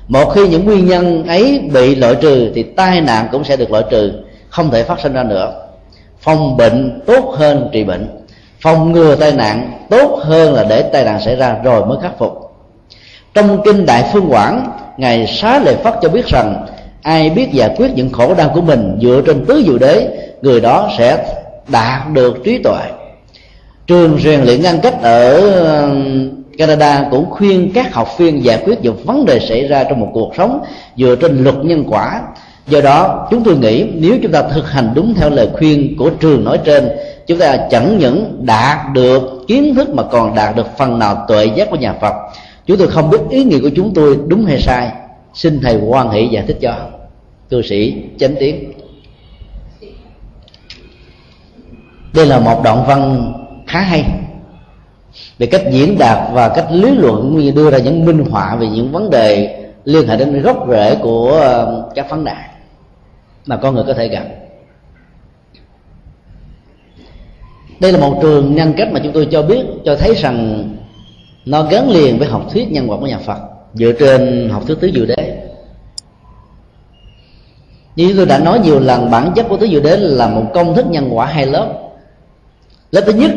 Một khi những nguyên nhân ấy bị loại trừ thì tai nạn cũng sẽ được loại trừ không thể phát sinh ra nữa. Phòng bệnh tốt hơn trị bệnh. Phòng ngừa tai nạn tốt hơn là để tai nạn xảy ra rồi mới khắc phục trong kinh đại phương quảng, ngài xá lợi phất cho biết rằng, ai biết giải quyết những khổ đau của mình dựa trên tứ diệu đế, người đó sẽ đạt được trí tuệ. Trường rèn luyện ngăn cách ở um, Canada cũng khuyên các học viên giải quyết những vấn đề xảy ra trong một cuộc sống dựa trên luật nhân quả. Do đó, chúng tôi nghĩ nếu chúng ta thực hành đúng theo lời khuyên của trường nói trên, chúng ta chẳng những đạt được kiến thức mà còn đạt được phần nào tuệ giác của nhà phật chúng tôi không biết ý nghĩa của chúng tôi đúng hay sai. Xin thầy quan hệ giải thích cho. Cư sĩ chánh tiếng. đây là một đoạn văn khá hay. Về cách diễn đạt và cách lý luận, cũng như đưa ra những minh họa về những vấn đề liên hệ đến gốc rễ của um, các vấn nạn mà con người có thể gặp. Đây là một trường nhân cách mà chúng tôi cho biết, cho thấy rằng nó gắn liền với học thuyết nhân quả của nhà Phật, dựa trên học thuyết tứ diệu đế. Như tôi đã nói nhiều lần, bản chất của tứ diệu đế là một công thức nhân quả hai lớp. Lớp thứ nhất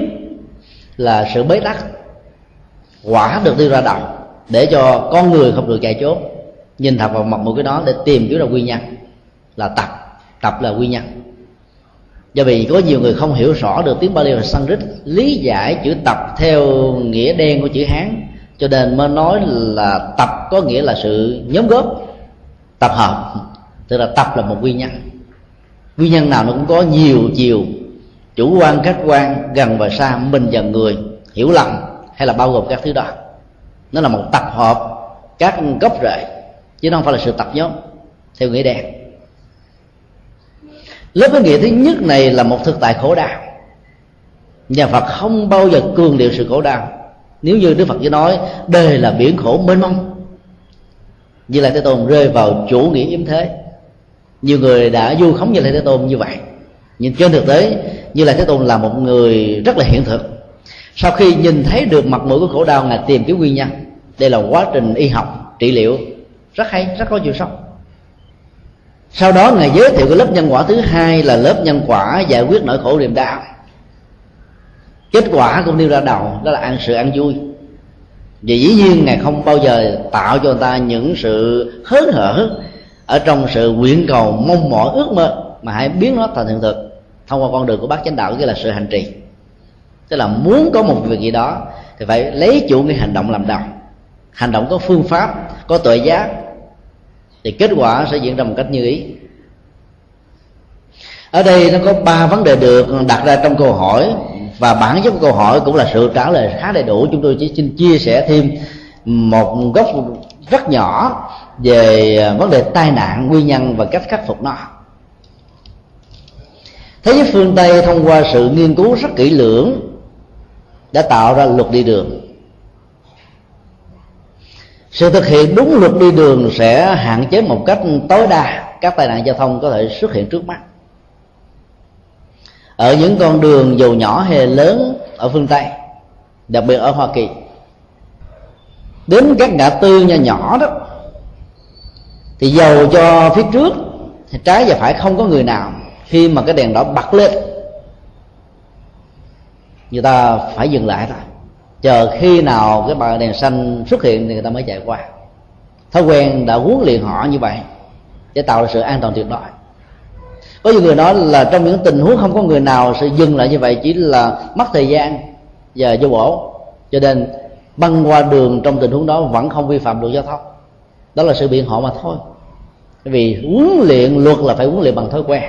là sự bế tắc, quả được đưa ra đầu để cho con người không được chạy trốn nhìn thật vào mặt một cái đó để tìm kiếm ra nguyên nhân, là tập tập là nguyên nhân do vì có nhiều người không hiểu rõ được tiếng Bali và Sanskrit, lý giải chữ tập theo nghĩa đen của chữ Hán. Cho nên mới nói là tập có nghĩa là sự nhóm góp, tập hợp. Tức là tập là một nguyên nhân nguyên nhân nào nó cũng có nhiều chiều. Chủ quan, khách quan, gần và xa, mình và người, hiểu lầm, hay là bao gồm các thứ đó. Nó là một tập hợp các gốc rễ, chứ không phải là sự tập nhóm, theo nghĩa đen lớp ý nghĩa thứ nhất này là một thực tại khổ đau. Nhà phật không bao giờ cường điệu sự khổ đau. Nếu như đức phật chỉ nói đời là biển khổ mênh mông. Như là thế tôn rơi vào chủ nghĩa yếm thế. Nhiều người đã du khống như là thế tôn như vậy. Nhưng trên thực tế, như là thế tôn là một người rất là hiện thực. Sau khi nhìn thấy được mặt mũi của khổ đau, ngài tìm kiếm nguyên nhân. Đây là quá trình y học, trị liệu. Rất hay, rất có chiều sâu sau đó ngài giới thiệu cái lớp nhân quả thứ hai là lớp nhân quả giải quyết nỗi khổ niềm đau. Kết quả cũng nêu ra đầu, đó là ăn sự ăn vui. Vì dĩ nhiên ngài không bao giờ tạo cho người ta những sự hớn hở ở trong sự nguyện cầu mong mỏi, ước mơ, mà hãy biến nó thành hiện thực thông qua con đường của bác chánh đạo kia là sự hành trì. Tức là muốn có một việc gì đó, thì phải lấy chủ nghĩa hành động làm đầu. Hành động có phương pháp, có tuệ giác thì kết quả sẽ diễn ra một cách như ý. Ở đây nó có ba vấn đề được đặt ra trong câu hỏi, và bản chất của câu hỏi cũng là sự trả lời khá đầy đủ. Chúng tôi chỉ xin chia sẻ thêm một góc rất nhỏ về vấn đề tai nạn, nguyên nhân và cách khắc phục nó. Thế giới phương tây thông qua sự nghiên cứu rất kỹ lưỡng đã tạo ra luật đi đường sự thực hiện đúng luật đi đường sẽ hạn chế một cách tối đa các tai nạn giao thông có thể xuất hiện trước mắt. Ở những con đường dù nhỏ hay lớn ở phương tây, đặc biệt ở hoa kỳ, đến các ngã tư nhỏ nhỏ đó, thì dầu cho phía trước thì trái và phải không có người nào khi mà cái đèn đỏ bật lên, người ta phải dừng lại thôi chờ khi nào cái bàn đèn xanh xuất hiện thì người ta mới chạy qua. Thói quen đã huấn luyện họ như vậy để tạo ra sự an toàn tuyệt đối. Có nhiều người nói là trong những tình huống không có người nào sự dừng lại như vậy chỉ là mất thời gian và vô bổ. Cho nên, băng qua đường trong tình huống đó vẫn không vi phạm luật giao thông. Đó là sự biện hộ mà thôi. Vì huấn luyện luật là phải huấn luyện bằng thói quen.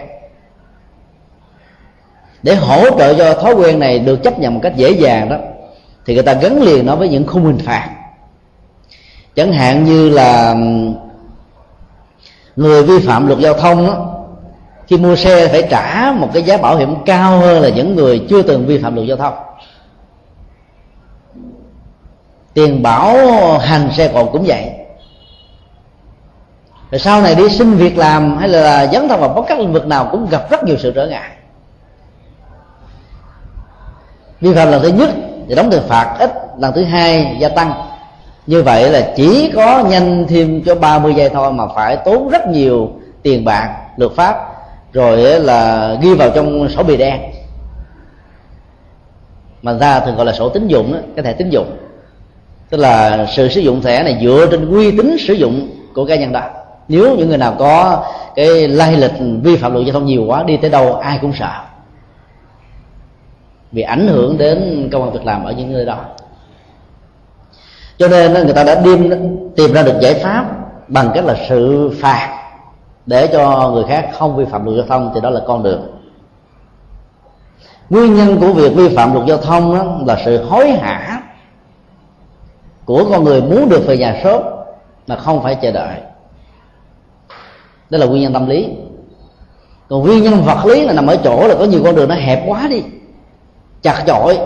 Để hỗ trợ cho thói quen này được chấp nhận một cách dễ dàng đó thì người ta gắn liền nó với những khung hình phạt. Chẳng hạn như là người vi phạm luật giao thông đó, khi mua xe phải trả một cái giá bảo hiểm cao hơn là những người chưa từng vi phạm luật giao thông. Tiền bảo hành xe cộ cũng vậy. Rồi sau này đi xin việc làm hay là dấn thân vào bất các lĩnh vực nào cũng gặp rất nhiều sự trở ngại. Vi phạm lần thứ nhất thì đóng tiền phạt ít lần thứ hai gia tăng. Như vậy là chỉ có nhanh thêm cho 30 giây thôi mà phải tốn rất nhiều tiền bạc luật pháp rồi là ghi vào trong sổ bì đen. Mà ra thường gọi là sổ tín dụng đó, cái thẻ tín dụng. Tức là sự sử dụng thẻ này dựa trên uy tín sử dụng của cá nhân đó. Nếu những người nào có cái lai lịch vi phạm luật giao thông nhiều quá đi tới đâu ai cũng sợ vì ảnh hưởng đến công an việc làm ở những nơi đó. Cho nên người ta đã tìm tìm ra được giải pháp bằng cách là sự phạt để cho người khác không vi phạm luật giao thông, thì đó là con đường. Nguyên nhân của việc vi phạm luật giao thông đó là sự hối hả của con người muốn được về nhà sớm mà không phải chờ đợi. Đó là nguyên nhân tâm lý. Còn nguyên nhân vật lý là nằm ở chỗ là có nhiều con đường nó hẹp quá đi chặt chội.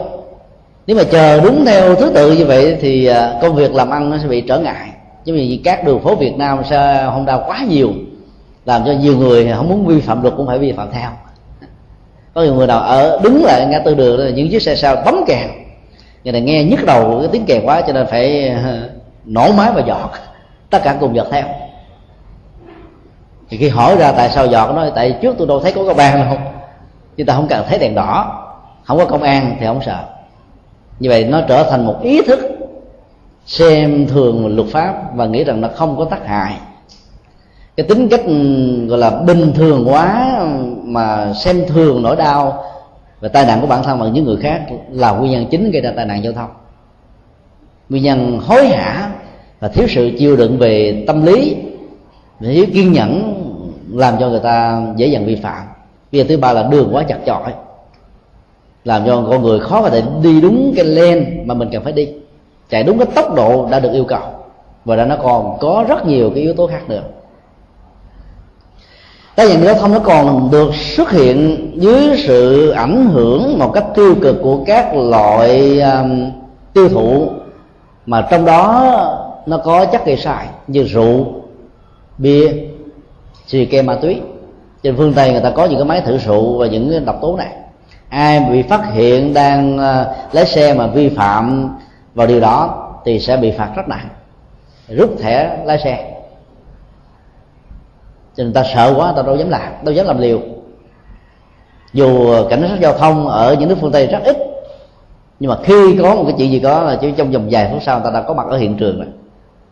Nếu mà chờ đúng theo thứ tự như vậy thì à, công việc làm ăn nó sẽ bị trở ngại. Chứ vì các đường phố Việt Nam sẽ không đau quá nhiều, làm cho nhiều người không muốn vi phạm luật cũng phải vi phạm theo. Có nhiều người nào ở đứng lại ngã tư đường là những chiếc xe sau bấm kèn người này nghe nhức đầu cái tiếng kèn quá cho nên phải ờ, nổ máy và giọt. Tất cả cùng giọt theo. Thì khi hỏi ra tại sao giọt, nó tại trước tôi đâu thấy có cái bàn đâu chúng ta không cần thấy đèn đỏ không có công an thì không sợ. Như vậy nó trở thành một ý thức xem thường luật pháp và nghĩ rằng nó không có tác hại. Cái tính cách, gọi là, bình thường quá mà xem thường nỗi đau và tai nạn của bản thân và những người khác là nguyên nhân chính gây ra tai nạn giao thông. Nguyên nhân hối hả và thiếu sự chịu đựng về tâm lý thiếu kiên nhẫn làm cho người ta dễ dàng vi phạm. Bây giờ thứ ba là đường quá chặt chội làm cho con người khó có thể đi đúng cái len mà mình cần phải đi. Chạy đúng cái tốc độ đã được yêu cầu. Và đã nó còn có rất nhiều cái yếu tố khác nữa. Tai nạn giao thông nó còn được xuất hiện dưới sự ảnh hưởng một cách tiêu cực của các loại um, tiêu thụ mà trong đó nó có chất gây sai như rượu bia xì ke ma túy. Trên phương tây người ta có những cái máy thử rượu và những cái độc tố này ai bị phát hiện đang ờ, lái xe mà vi phạm vào điều đó thì sẽ bị phạt rất nặng. Rút thẻ lái xe. Cho nên ta sợ quá ta đâu dám làm đâu dám làm liều. Dù cảnh sát giao thông ở những nước phương tây rất ít nhưng mà khi có một cái chuyện gì có là chỉ trong vòng vài phút sau ta đã có mặt ở hiện trường rồi.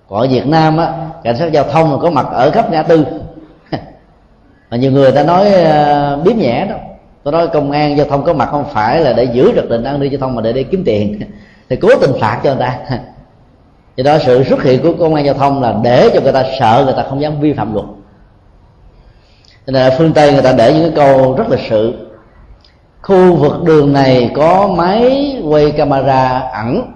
Còn ở việt nam á cảnh sát giao thông có mặt ở khắp ngã tư. Mà nhiều người ta nói uh, biếm nhẹ đó tôi nói công an giao thông có mặt không phải là để giữ trật tự an ninh giao thông mà để để kiếm tiền. Thì cố tình phạt cho người ta. Do đó, sự xuất hiện của công an giao thông là để cho người ta sợ người ta không dám vi phạm luật. Nên là phương tây người ta để những cái câu rất là sự. Khu vực đường này có máy quay camera ẩn.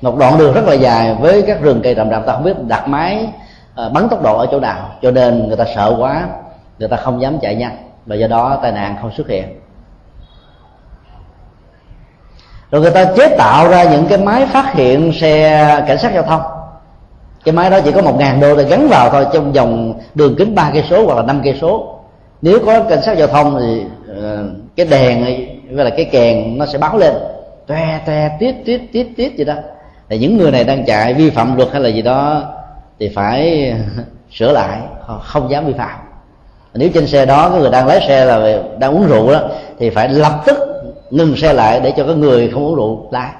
Một đoạn đường rất là dài với các rừng cây rậm rạp. Ta không biết đặt máy ờ, bắn tốc độ ở chỗ nào, cho nên người ta sợ quá người ta không dám chạy nhanh. Và do đó tai nạn không xuất hiện. Rồi người ta chế tạo ra những cái máy phát hiện xe cảnh sát giao thông. Cái máy đó chỉ có một ngàn đô để gắn vào thôi, trong vòng đường kính ba cây số hoặc là năm cây số. Nếu có cảnh sát giao thông thì ờ, cái đèn với là cái kèn nó sẽ báo lên. Toe toe tiết tiết tiết tiết gì đó. Thì những người này đang chạy vi phạm luật hay là gì đó thì phải sửa lại, không dám vi phạm nếu trên xe đó có người đang lái xe là đang uống rượu đó thì phải lập tức ngừng xe lại để cho cái người không uống rượu lái.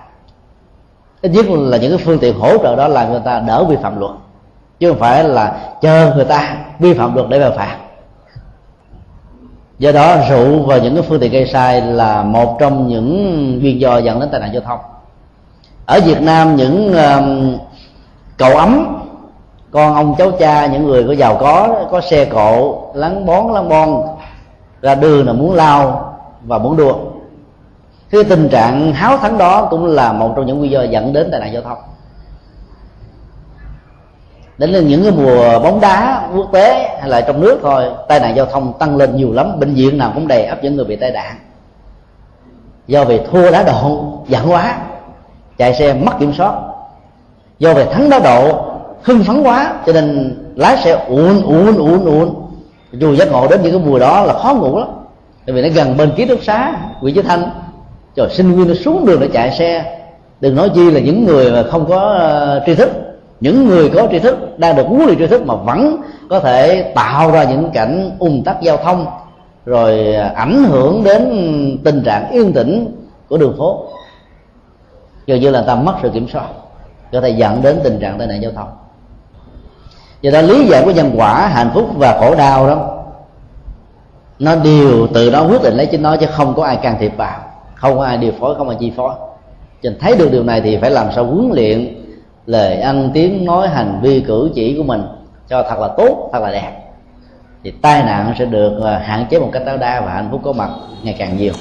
Ít nhất là những cái phương tiện hỗ trợ đó làm người ta đỡ vi phạm luật chứ không phải là chờ người ta vi phạm luật để mà phạt. Do đó rượu và những cái phương tiện gây sai là một trong những nguyên do dẫn đến tai nạn giao thông. Ở việt nam những um, cầu ấm con ông cháu cha, những người có giàu có có xe cộ lắng bón lắng bon ra đường là muốn lao và muốn đua. Cái tình trạng háo thắng đó cũng là một trong những nguyên do dẫn đến tai nạn giao thông. Đến những cái mùa bóng đá, quốc tế hay là trong nước thôi, tai nạn giao thông tăng lên nhiều lắm, bệnh viện nào cũng đầy ấp những người bị tai nạn. Do vì thua đá độ, giận quá, chạy xe mất kiểm soát. Do về thắng đá độ hưng phấn quá cho nên lái xe uốn uốn uốn uốn. Dù giác ngộ đến những cái mùa đó là khó ngủ lắm. Tại vì nó gần bên ký túc xá nguyễn chí thanh. Rồi sinh viên nó xuống đường để chạy xe. Đừng nói chi là những người mà không có uh, tri thức. Những người có tri thức đang được huấn luyện tri thức mà vẫn có thể tạo ra những cảnh ùn tắc giao thông rồi ảnh hưởng đến tình trạng yên tĩnh của đường phố. Gần như là ta mất sự kiểm soát có thể dẫn đến tình trạng tai nạn giao thông do đó lý giải của nhân quả, hạnh phúc và khổ đau đó, nó đều từ đó quyết định lấy chính nó, chứ không có ai can thiệp vào. Không có ai điều phối, không ai chi phối. Cho nên thấy được điều này thì phải làm sao huấn luyện lời ăn tiếng nói, hành vi, cử chỉ của mình cho thật là tốt, thật là đẹp. Thì tai nạn sẽ được à, hạn chế một cách tối đa và hạnh phúc có mặt ngày càng nhiều.